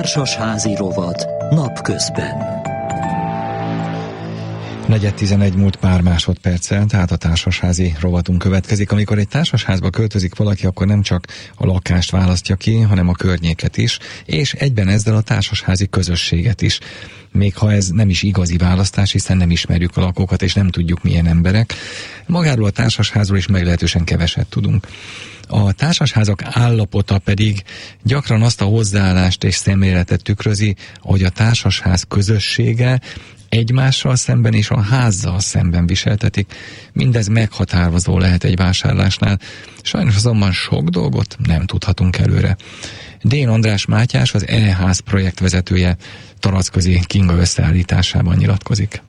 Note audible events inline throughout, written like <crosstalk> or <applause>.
Társasházi rovat napközben. Negyed 11 múlt pár másodperccel, tehát a társasházi rovatunk következik. Amikor egy társasházba költözik valaki, akkor nem csak a lakást választja ki, hanem a környéket is, és egyben ezzel a társasházi közösséget is. Még ha ez nem is igazi választás, hiszen nem ismerjük a lakókat, és nem tudjuk milyen emberek. Magáról a társasházról is meglehetősen keveset tudunk. A társasházak állapota pedig gyakran azt a hozzáállást és szemléletet tükrözi, hogy a társasház közössége egymással szemben és a házzal szemben viseltetik. Mindez meghatározó lehet egy vásárlásnál. Sajnos azonban sok dolgot nem tudhatunk előre. Dén András Mátyás, az E-ház projektvezetője Taracközi Kinga összeállításában nyilatkozik.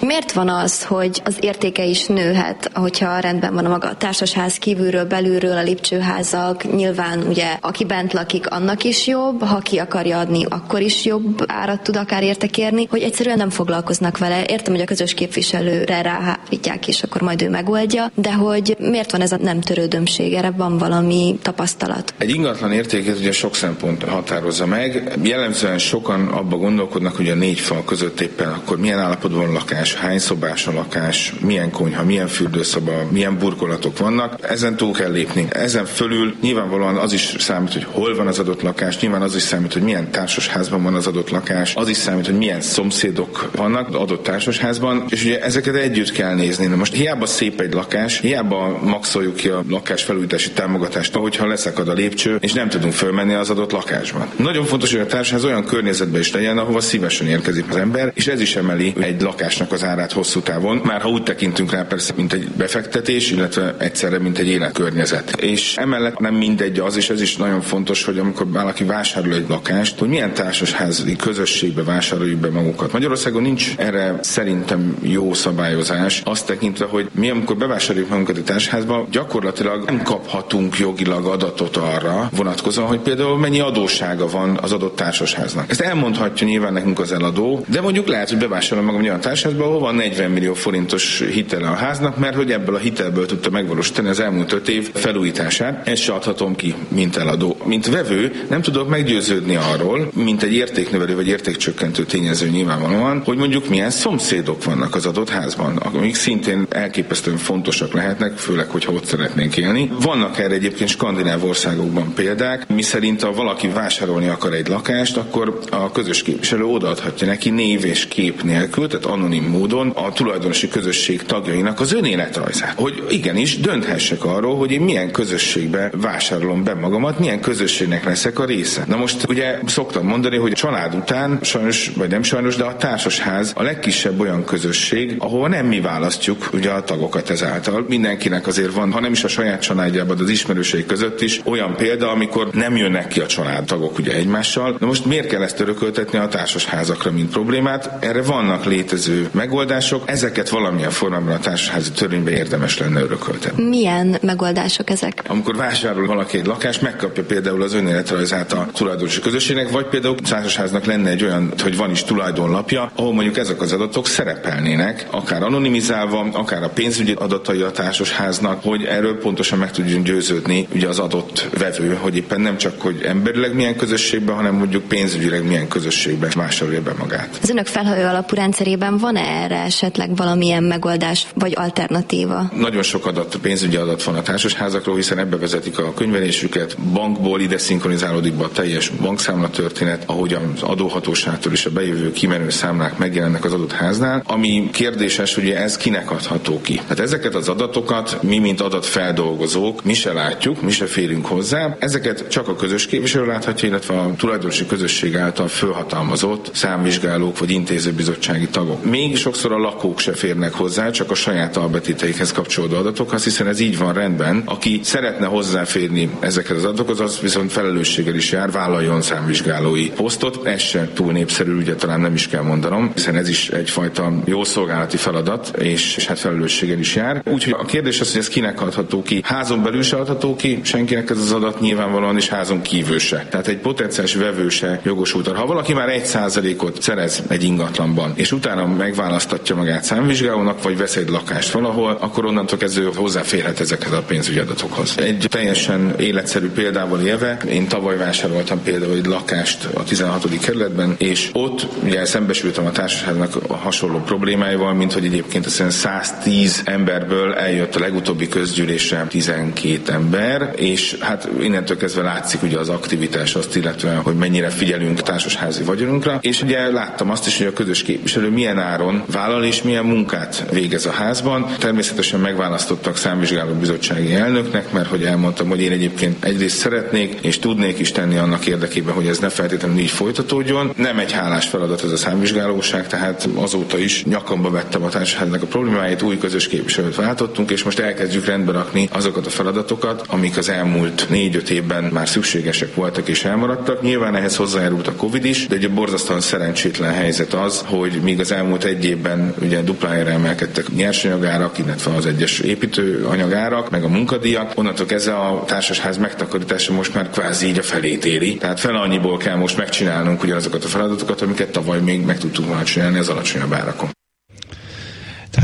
Miért van az, hogy az értéke is nőhet, hogyha rendben van a maga a társasház kívülről, belülről, a lépcsőházak, nyilván ugye aki bent lakik, annak is jobb, ha ki akarja adni, akkor is jobb árat tud akár érte kérni, hogy egyszerűen nem foglalkoznak vele. Értem, hogy a közös képviselőre ráhárítják, és akkor majd ő megoldja, de hogy miért van ez a nem törődömség, erre van valami tapasztalat? Egy ingatlan értéket ugye sok szempont határozza meg. Jellemzően sokan abba gondolkodnak, hogy a négy fal között éppen akkor milyen állapotban lakás lakás, hány szobás a lakás, milyen konyha, milyen fürdőszoba, milyen burkolatok vannak, ezen túl kell lépni. Ezen fölül nyilvánvalóan az is számít, hogy hol van az adott lakás, nyilván az is számít, hogy milyen társasházban van az adott lakás, az is számít, hogy milyen szomszédok vannak az adott társasházban, és ugye ezeket együtt kell nézni. Na most hiába szép egy lakás, hiába maxoljuk ki a lakás felújítási támogatást, hogyha leszakad a lépcső, és nem tudunk fölmenni az adott lakásban. Nagyon fontos, hogy a társasház olyan környezetben is legyen, ahova szívesen érkezik az ember, és ez is emeli egy lakásnak az árát hosszú távon, már ha úgy tekintünk rá persze, mint egy befektetés, illetve egyszerre, mint egy életkörnyezet. És emellett nem mindegy az, és ez is nagyon fontos, hogy amikor valaki vásárol egy lakást, hogy milyen társasházi közösségbe vásároljuk be magukat. Magyarországon nincs erre szerintem jó szabályozás, azt tekintve, hogy mi amikor bevásároljuk magunkat a társházba, gyakorlatilag nem kaphatunk jogilag adatot arra vonatkozóan, hogy például mennyi adósága van az adott társasháznak. Ezt elmondhatja nyilván nekünk az eladó, de mondjuk lehet, hogy bevásárolom magam olyan társházba, ahol van 40 millió forintos hitele a háznak, mert hogy ebből a hitelből tudta megvalósítani az elmúlt öt év felújítását. Ezt se adhatom ki, mint eladó. Mint vevő nem tudok meggyőződni arról, mint egy értéknövelő vagy értékcsökkentő tényező nyilvánvalóan, hogy mondjuk milyen szomszédok vannak az adott házban, amik szintén elképesztően fontosak lehetnek, főleg, hogyha ott szeretnénk élni. Vannak erre egyébként skandináv országokban példák, mi szerint ha valaki vásárolni akar egy lakást, akkor a közös képviselő odaadhatja neki név és kép nélkül, tehát anonim módon a tulajdonosi közösség tagjainak az önéletrajzát. Hogy igenis dönthessek arról, hogy én milyen közösségbe vásárolom be magamat, milyen közösségnek leszek a része. Na most ugye szoktam mondani, hogy a család után sajnos, vagy nem sajnos, de a társasház a legkisebb olyan közösség, ahova nem mi választjuk ugye a tagokat ezáltal. Mindenkinek azért van, ha nem is a saját családjában, az ismerőség között is olyan példa, amikor nem jönnek ki a családtagok ugye egymással. Na most miért kell ezt örököltetni a társasházakra, mint problémát? Erre vannak létező megoldások, ezeket valamilyen formában a társasházi törvénybe érdemes lenne örökölteni. Milyen megoldások ezek? Amikor vásárol valaki egy lakást, megkapja például az önéletrajzát a tulajdonosi közösségnek, vagy például társasháznak lenne egy olyan, hogy van is tulajdonlapja, ahol mondjuk ezek az adatok szerepelnének, akár anonimizálva, akár a pénzügyi adatai a társasháznak, hogy erről pontosan meg tudjunk győződni ugye az adott vevő, hogy éppen nem csak, hogy emberileg milyen közösségben, hanem mondjuk pénzügyileg milyen közösségben vásárolja be magát. Az önök felhajó alapú rendszerében van-e erre esetleg valamilyen megoldás vagy alternatíva? Nagyon sok adat, pénzügyi adat van a társasházakról, hiszen ebbe vezetik a könyvelésüket, bankból ide szinkronizálódik be a teljes bankszámla történet, ahogy az adóhatóságtól is a bejövő kimenő számlák megjelennek az adott háznál, ami kérdéses, hogy ez kinek adható ki. Hát ezeket az adatokat mi, mint adatfeldolgozók, mi se látjuk, mi se férünk hozzá. Ezeket csak a közös képviselő láthatja, illetve a tulajdonosi közösség által fölhatalmazott számvizsgálók vagy intézőbizottsági tagok. Még sokszor a lakók se férnek hozzá, csak a saját albetéteikhez kapcsolódó adatokhoz, hiszen ez így van rendben. Aki szeretne hozzáférni ezekhez az adatokhoz, az viszont felelősséggel is jár, vállaljon számvizsgálói posztot. Ez se túl népszerű, ugye talán nem is kell mondanom, hiszen ez is egyfajta jó szolgálati feladat, és, és hát felelősséggel is jár. Úgyhogy a kérdés az, hogy ez kinek adható ki. Házon belül se adható ki, senkinek ez az adat nyilvánvalóan, és házon kívül se. Tehát egy potenciális vevő se jogosult. Ha valaki már egy százalékot szerez egy ingatlanban, és utána megváltozik választatja magát számvizsgálónak, vagy vesz egy lakást valahol, akkor onnantól kezdve hozzáférhet ezekhez a pénzügyi adatokhoz. Egy teljesen életszerű példával élve, én tavaly vásároltam például egy lakást a 16. kerületben, és ott ugye szembesültem a társaságnak a hasonló problémáival, mint hogy egyébként azt 110 emberből eljött a legutóbbi közgyűlésre 12 ember, és hát innentől kezdve látszik ugye az aktivitás azt illetve, hogy mennyire figyelünk társasházi vagyonunkra, és ugye láttam azt is, hogy a közös képviselő milyen áron vállal és milyen munkát végez a házban. Természetesen megválasztottak számvizsgáló bizottsági elnöknek, mert hogy elmondtam, hogy én egyébként egyrészt szeretnék és tudnék is tenni annak érdekében, hogy ez ne feltétlenül így folytatódjon. Nem egy hálás feladat ez a számvizsgálóság, tehát azóta is nyakamba vettem a társaságnak a problémáit, új közös képviselőt váltottunk, és most elkezdjük rendbe rakni azokat a feladatokat, amik az elmúlt négy-öt évben már szükségesek voltak és elmaradtak. Nyilván ehhez hozzájárult a Covid is, de egy borzasztóan szerencsétlen helyzet az, hogy míg az elmúlt egy évben ugye duplájára emelkedtek nyersanyagárak, illetve az egyes építőanyagárak, meg a munkadíjak, onnantól kezdve a társasház megtakarítása most már kvázi így a felét éri. Tehát fel annyiból kell most megcsinálnunk ugyanazokat a feladatokat, amiket tavaly még meg tudtunk volna csinálni az alacsonyabb árakon.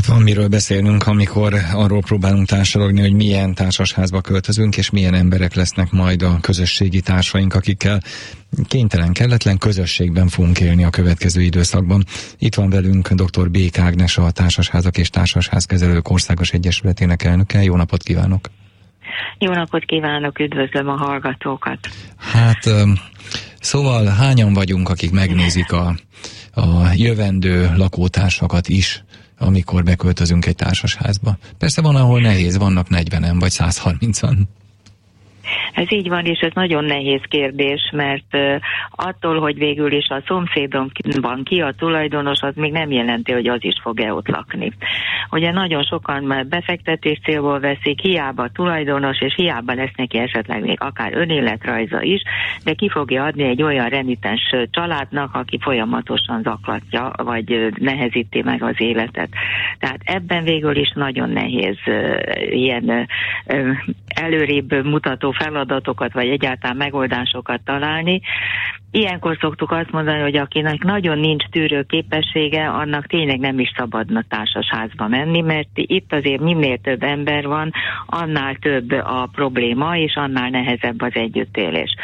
Tehát van miről beszélnünk, amikor arról próbálunk társadalogni, hogy milyen társasházba költözünk, és milyen emberek lesznek majd a közösségi társaink, akikkel kénytelen, kelletlen közösségben fogunk élni a következő időszakban. Itt van velünk dr. B. Ágnes, a Társasházak és Társasházkezelők Országos Egyesületének elnöke. Jó napot kívánok! Jó napot kívánok, üdvözlöm a hallgatókat! Hát, szóval hányan vagyunk, akik megnézik a, a jövendő lakótársakat is amikor beköltözünk egy társasházba. Persze van, ahol nehéz, vannak 40-en vagy 130-an. Ez így van, és ez nagyon nehéz kérdés, mert attól, hogy végül is a szomszédomban ki a tulajdonos, az még nem jelenti, hogy az is fog-e ott lakni. Ugye nagyon sokan már befektetés célból veszik, hiába tulajdonos, és hiába lesz neki esetleg még akár önéletrajza is, de ki fogja adni egy olyan renitens családnak, aki folyamatosan zaklatja, vagy nehezíti meg az életet. Tehát ebben végül is nagyon nehéz ilyen előrébb mutató feladatokat, vagy egyáltalán megoldásokat találni. Ilyenkor szoktuk azt mondani, hogy akinek nagyon nincs tűrő képessége, annak tényleg nem is szabadna társasházba menni, mert itt azért minél több ember van, annál több a probléma, és annál nehezebb az együttélés.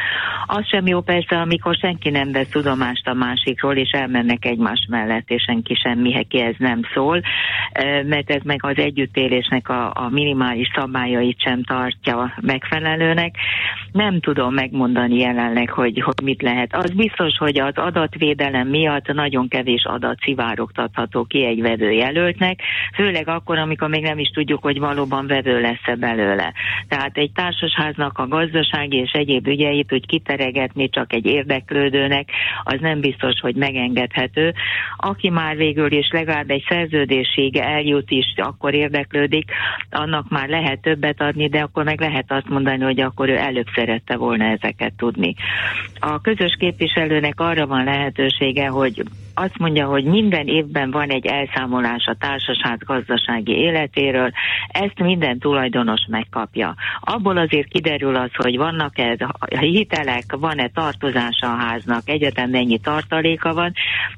Az sem jó persze, amikor senki nem vesz tudomást a másikról, és elmennek egymás mellett, és senki semmihez nem szól, mert ez meg az együttélésnek a, a minimális szabályait sem tartja megfelelőnek. Nem tudom megmondani jelenleg, hogy, hogy mit lehet az biztos, hogy az adatvédelem miatt nagyon kevés adat szivárogtatható ki egy vevőjelöltnek, főleg akkor, amikor még nem is tudjuk, hogy valóban vevő lesz-e belőle. Tehát egy társasháznak a gazdasági és egyéb ügyeit úgy kiteregetni csak egy érdeklődőnek, az nem biztos, hogy megengedhető. Aki már végül is legalább egy szerződésig eljut is, akkor érdeklődik, annak már lehet többet adni, de akkor meg lehet azt mondani, hogy akkor ő előbb szerette volna ezeket tudni. A közös képviselőnek arra van lehetősége, hogy azt mondja, hogy minden évben van egy elszámolás a társaság gazdasági életéről, ezt minden tulajdonos megkapja. Abból azért kiderül az, hogy vannak-e hitelek, van-e tartozása a háznak, egyetem mennyi tartaléka van,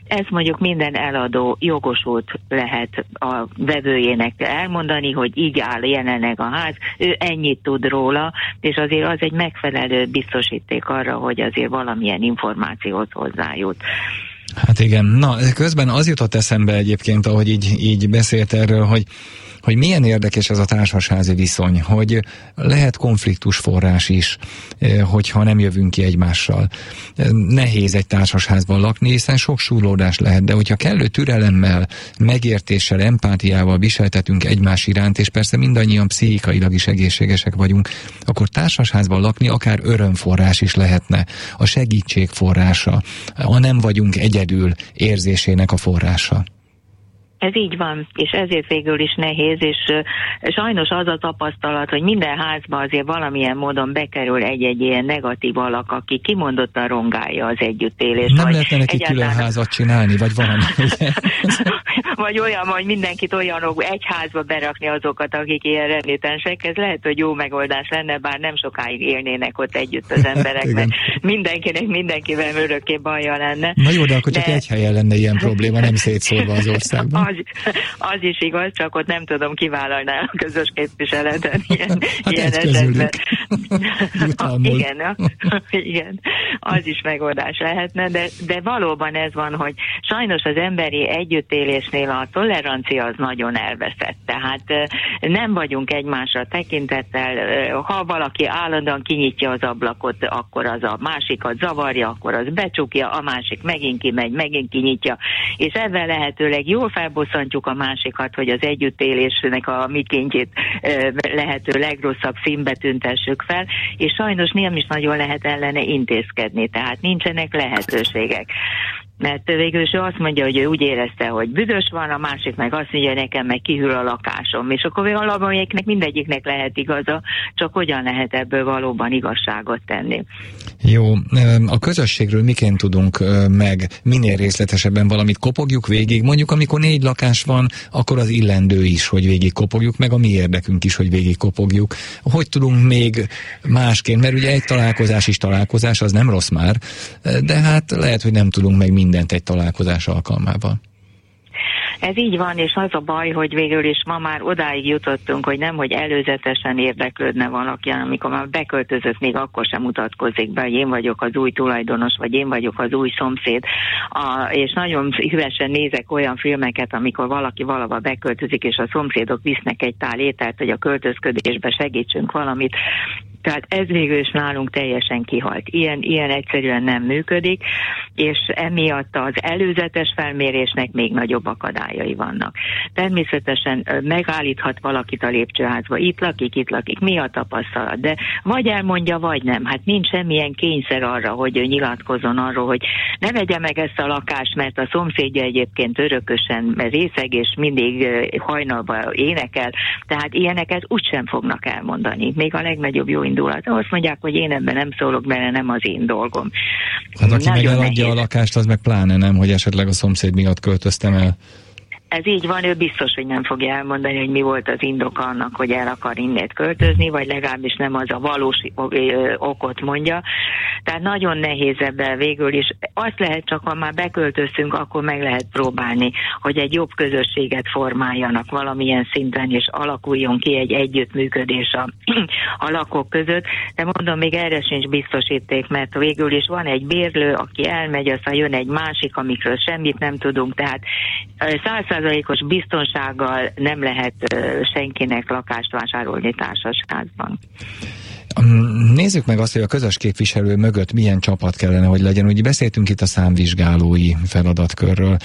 ezt mondjuk minden eladó jogosult lehet a vevőjének elmondani, hogy így áll jelenleg a ház, ő ennyit tud róla, és azért az egy megfelelő biztosíték arra, hogy azért valamilyen információhoz hozzájut. Hát igen, na közben az jutott eszembe egyébként, ahogy így, így beszélt erről, hogy hogy milyen érdekes ez a társasházi viszony, hogy lehet konfliktus forrás is, eh, hogyha nem jövünk ki egymással. Eh, nehéz egy társasházban lakni, hiszen sok súlódás lehet, de hogyha kellő türelemmel, megértéssel, empátiával viseltetünk egymás iránt, és persze mindannyian pszichikailag is egészségesek vagyunk, akkor társasházban lakni akár örömforrás is lehetne, a segítség forrása, a nem vagyunk egyedül érzésének a forrása. Ez így van, és ezért végül is nehéz, és sajnos az a tapasztalat, hogy minden házba azért valamilyen módon bekerül egy-egy ilyen negatív alak, aki kimondottan rongálja az együttélést. Nem lehetne neki egyáltalán... külön házat csinálni, vagy valami. <laughs> vagy olyan, hogy mindenkit olyanok egy házba berakni azokat, akik ilyen renitensek. Ez lehet, hogy jó megoldás lenne, bár nem sokáig élnének ott együtt az <laughs> emberek, mert mindenkinek mindenkivel örökké baja lenne. Na jó, de akkor csak de... egy helyen lenne ilyen probléma, nem szétszórva az országban az, az is igaz, csak ott nem tudom kivállalni a közös képviseleten ilyen, hát ilyen esetben. <laughs> igen, <laughs> igen, az is megoldás lehetne, de, de valóban ez van, hogy sajnos az emberi együttélésnél a tolerancia az nagyon elveszett. Tehát nem vagyunk egymásra tekintettel, ha valaki állandóan kinyitja az ablakot, akkor az a másikat zavarja, akkor az becsukja, a másik megint kimegy, megint kinyitja, és ebben lehetőleg jól felbosszantjuk a másikat, hogy az együttélésnek a mikéntjét lehető legrosszabb színbe tüntessük fel, és sajnos nem is nagyon lehet ellene intézkedni, tehát nincsenek lehetőségek mert végül is ő azt mondja, hogy ő úgy érezte, hogy büdös van, a másik meg azt mondja, hogy nekem meg kihűl a lakásom. És akkor valamelyiknek mindegyiknek lehet igaza, csak hogyan lehet ebből valóban igazságot tenni. Jó, a közösségről miként tudunk meg minél részletesebben valamit kopogjuk végig? Mondjuk, amikor négy lakás van, akkor az illendő is, hogy végig kopogjuk, meg a mi érdekünk is, hogy végig kopogjuk. Hogy tudunk még másként, mert ugye egy találkozás is találkozás, az nem rossz már, de hát lehet, hogy nem tudunk meg mindent egy találkozás alkalmával. Ez így van, és az a baj, hogy végül is ma már odáig jutottunk, hogy nem, hogy előzetesen érdeklődne valaki, amikor már beköltözött, még akkor sem mutatkozik be, hogy én vagyok az új tulajdonos, vagy én vagyok az új szomszéd. A, és nagyon hívesen nézek olyan filmeket, amikor valaki valahova beköltözik, és a szomszédok visznek egy tál ételt, hogy a költözködésbe segítsünk valamit. Tehát ez végül is nálunk teljesen kihalt. Ilyen, ilyen egyszerűen nem működik, és emiatt az előzetes felmérésnek még nagyobb akadályai vannak. Természetesen megállíthat valakit a lépcsőházba, itt lakik, itt lakik, mi a tapasztalat, de vagy elmondja, vagy nem. Hát nincs semmilyen kényszer arra, hogy ő nyilatkozon arról, hogy ne vegye meg ezt a lakást, mert a szomszédja egyébként örökösen részeg, és mindig hajnalban énekel, tehát ilyeneket úgysem fognak elmondani. Még a legnagyobb jó indulat. Azt mondják, hogy én ebben nem szólok bele, nem az én dolgom. Hát aki Nagyon meg eladja. A lakást, az meg pláne nem, hogy esetleg a szomszéd miatt költöztem el. Ez így van, ő biztos, hogy nem fogja elmondani, hogy mi volt az indok annak, hogy el akar innét költözni, vagy legalábbis nem az a valós okot mondja. Tehát nagyon nehéz ebben végül is. Azt lehet csak, ha már beköltöztünk, akkor meg lehet próbálni, hogy egy jobb közösséget formáljanak valamilyen szinten, és alakuljon ki egy együttműködés a, <clears throat> a lakók között. De mondom, még erre sincs biztosíték, mert végül is van egy bérlő, aki elmegy, aztán jön egy másik, amikről semmit nem tudunk, tehát százszázalékos biztonsággal nem lehet senkinek lakást vásárolni társasházban. Nézzük meg azt, hogy a közös képviselő mögött milyen csapat kellene, hogy legyen. Ugye beszéltünk itt a számvizsgálói feladatkörről.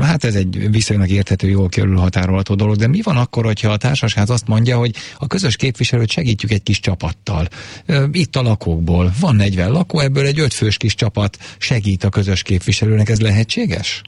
Hát ez egy viszonylag érthető, jól határolható dolog, de mi van akkor, hogyha a társasház azt mondja, hogy a közös képviselőt segítjük egy kis csapattal. Itt a lakókból van 40 lakó, ebből egy ötfős kis csapat segít a közös képviselőnek. Ez lehetséges?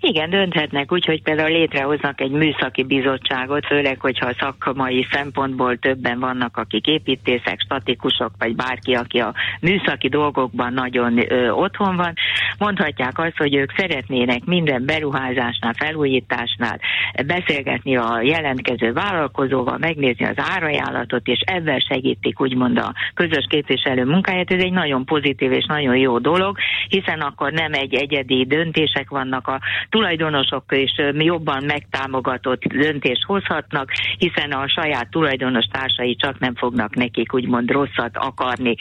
Igen, dönthetnek úgy, hogy például létrehoznak egy műszaki bizottságot, főleg, hogyha szakmai szempontból többen vannak, akik építészek, statikusok, vagy bárki, aki a műszaki dolgokban nagyon ö, otthon van, mondhatják azt, hogy ők szeretnének minden beruházásnál, felújításnál beszélgetni a jelentkező vállalkozóval, megnézni az árajánlatot, és ebben segítik úgymond a közös képviselő munkáját. Ez egy nagyon pozitív és nagyon jó dolog, hiszen akkor nem egy egyedi döntések vannak a tulajdonosok is jobban megtámogatott döntést hozhatnak, hiszen a saját tulajdonos társai csak nem fognak nekik úgymond rosszat akarni.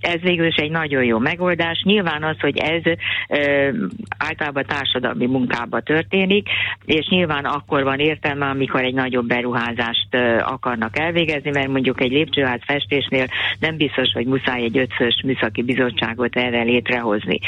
Ez végül is egy nagyon jó megoldás. Nyilván az, hogy ez e, általában társadalmi munkába történik, és nyilván akkor van értelme, amikor egy nagyobb beruházást e, akarnak elvégezni, mert mondjuk egy lépcsőház festésnél nem biztos, hogy muszáj egy ötfős műszaki bizottságot erre létrehozni.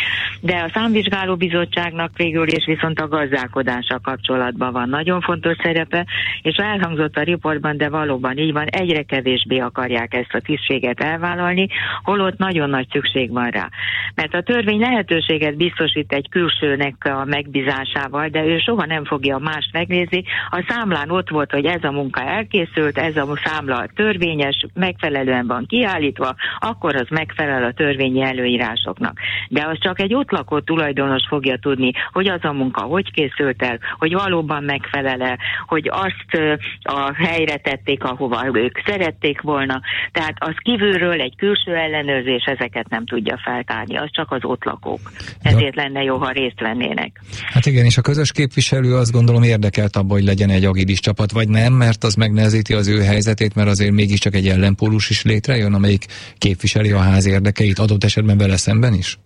De a számvizsgáló bizottságnak végül is viszont a gazdálkodással kapcsolatban van nagyon fontos szerepe, és elhangzott a riportban, de valóban így van, egyre kevésbé akarják ezt a tisztséget elvállalni, holott nagyon nagy szükség van rá. Mert a törvény lehetőséget biztosít egy külsőnek a megbízásával, de ő soha nem fogja mást megnézni. A számlán ott volt, hogy ez a munka elkészült, ez a számla törvényes, megfelelően van kiállítva, akkor az megfelel a törvényi előírásoknak. De az csak egy ott lakó tulajdonos fogja tudni, hogy az a munka hogy készült el, hogy valóban megfelele, hogy azt a helyre tették, ahova ők szerették volna. Tehát az kívülről egy külső ellenőrzés ezeket nem tudja feltárni, az csak az ott lakók. Ezért lenne jó, ha részt vennének. Hát igen, és a közös képviselő azt gondolom érdekelt abban, hogy legyen egy agidis csapat, vagy nem, mert az megnehezíti az ő helyzetét, mert azért mégiscsak egy ellenpólus is létrejön, amelyik képviseli a ház érdekeit, adott esetben vele szemben is?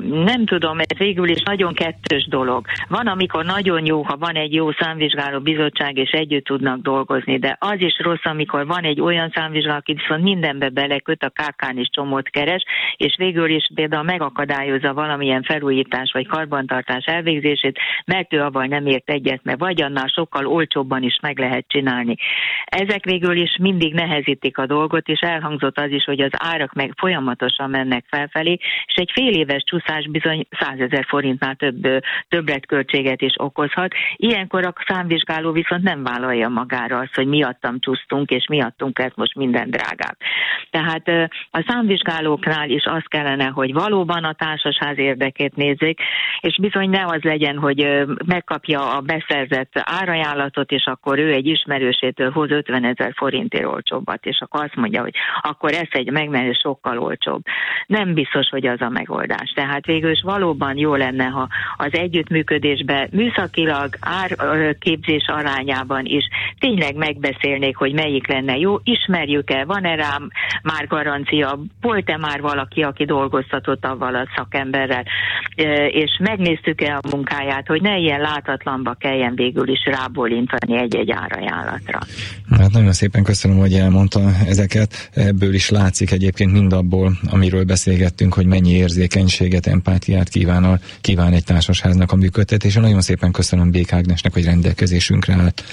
Nem tudom, ez végül is nagyon kettős dolog. Van, amikor nagyon jó, ha van egy jó számvizsgáló bizottság, és együtt tudnak dolgozni, de az is rossz, amikor van egy olyan számvizsgáló, aki viszont mindenbe beleköt, a kákán is csomót keres, és végül is például megakadályozza valamilyen felújítás vagy karbantartás elvégzését, mert ő avval nem ért egyet, mert vagy annál sokkal olcsóbban is meg lehet csinálni. Ezek végül is mindig nehezítik a dolgot, és elhangzott az is, hogy az árak meg folyamatosan mennek felfelé, és egy fél éves csúszás bizony 100 ezer forintnál több többletköltséget is okozhat. Ilyenkor a számvizsgáló viszont nem vállalja magára azt, hogy miattam csúsztunk, és miattunk ez most minden drágább. Tehát a számvizsgálóknál is az kellene, hogy valóban a társasház érdekét nézzék, és bizony ne az legyen, hogy megkapja a beszerzett árajánlatot, és akkor ő egy ismerősétől hoz 50 ezer forintért olcsóbbat, és akkor azt mondja, hogy akkor ez egy megmenő sokkal olcsóbb. Nem biztos, hogy az a megoldás megoldás. Tehát végül is valóban jó lenne, ha az együttműködésben műszakilag árképzés arányában is tényleg megbeszélnék, hogy melyik lenne jó, ismerjük-e, van-e rám már garancia, volt-e már valaki, aki dolgoztatott avval a szakemberrel, és megnéztük-e a munkáját, hogy ne ilyen látatlanba kelljen végül is rábólintani egy-egy árajánlatra. Hát nagyon szépen köszönöm, hogy elmondta ezeket. Ebből is látszik egyébként mindabból, amiről beszélgettünk, hogy mennyi érzékenységet, empátiát kíván, kíván egy társasháznak a működtetése. Nagyon szépen köszönöm Bék Ágnesnek, hogy rendelkezésünkre állt.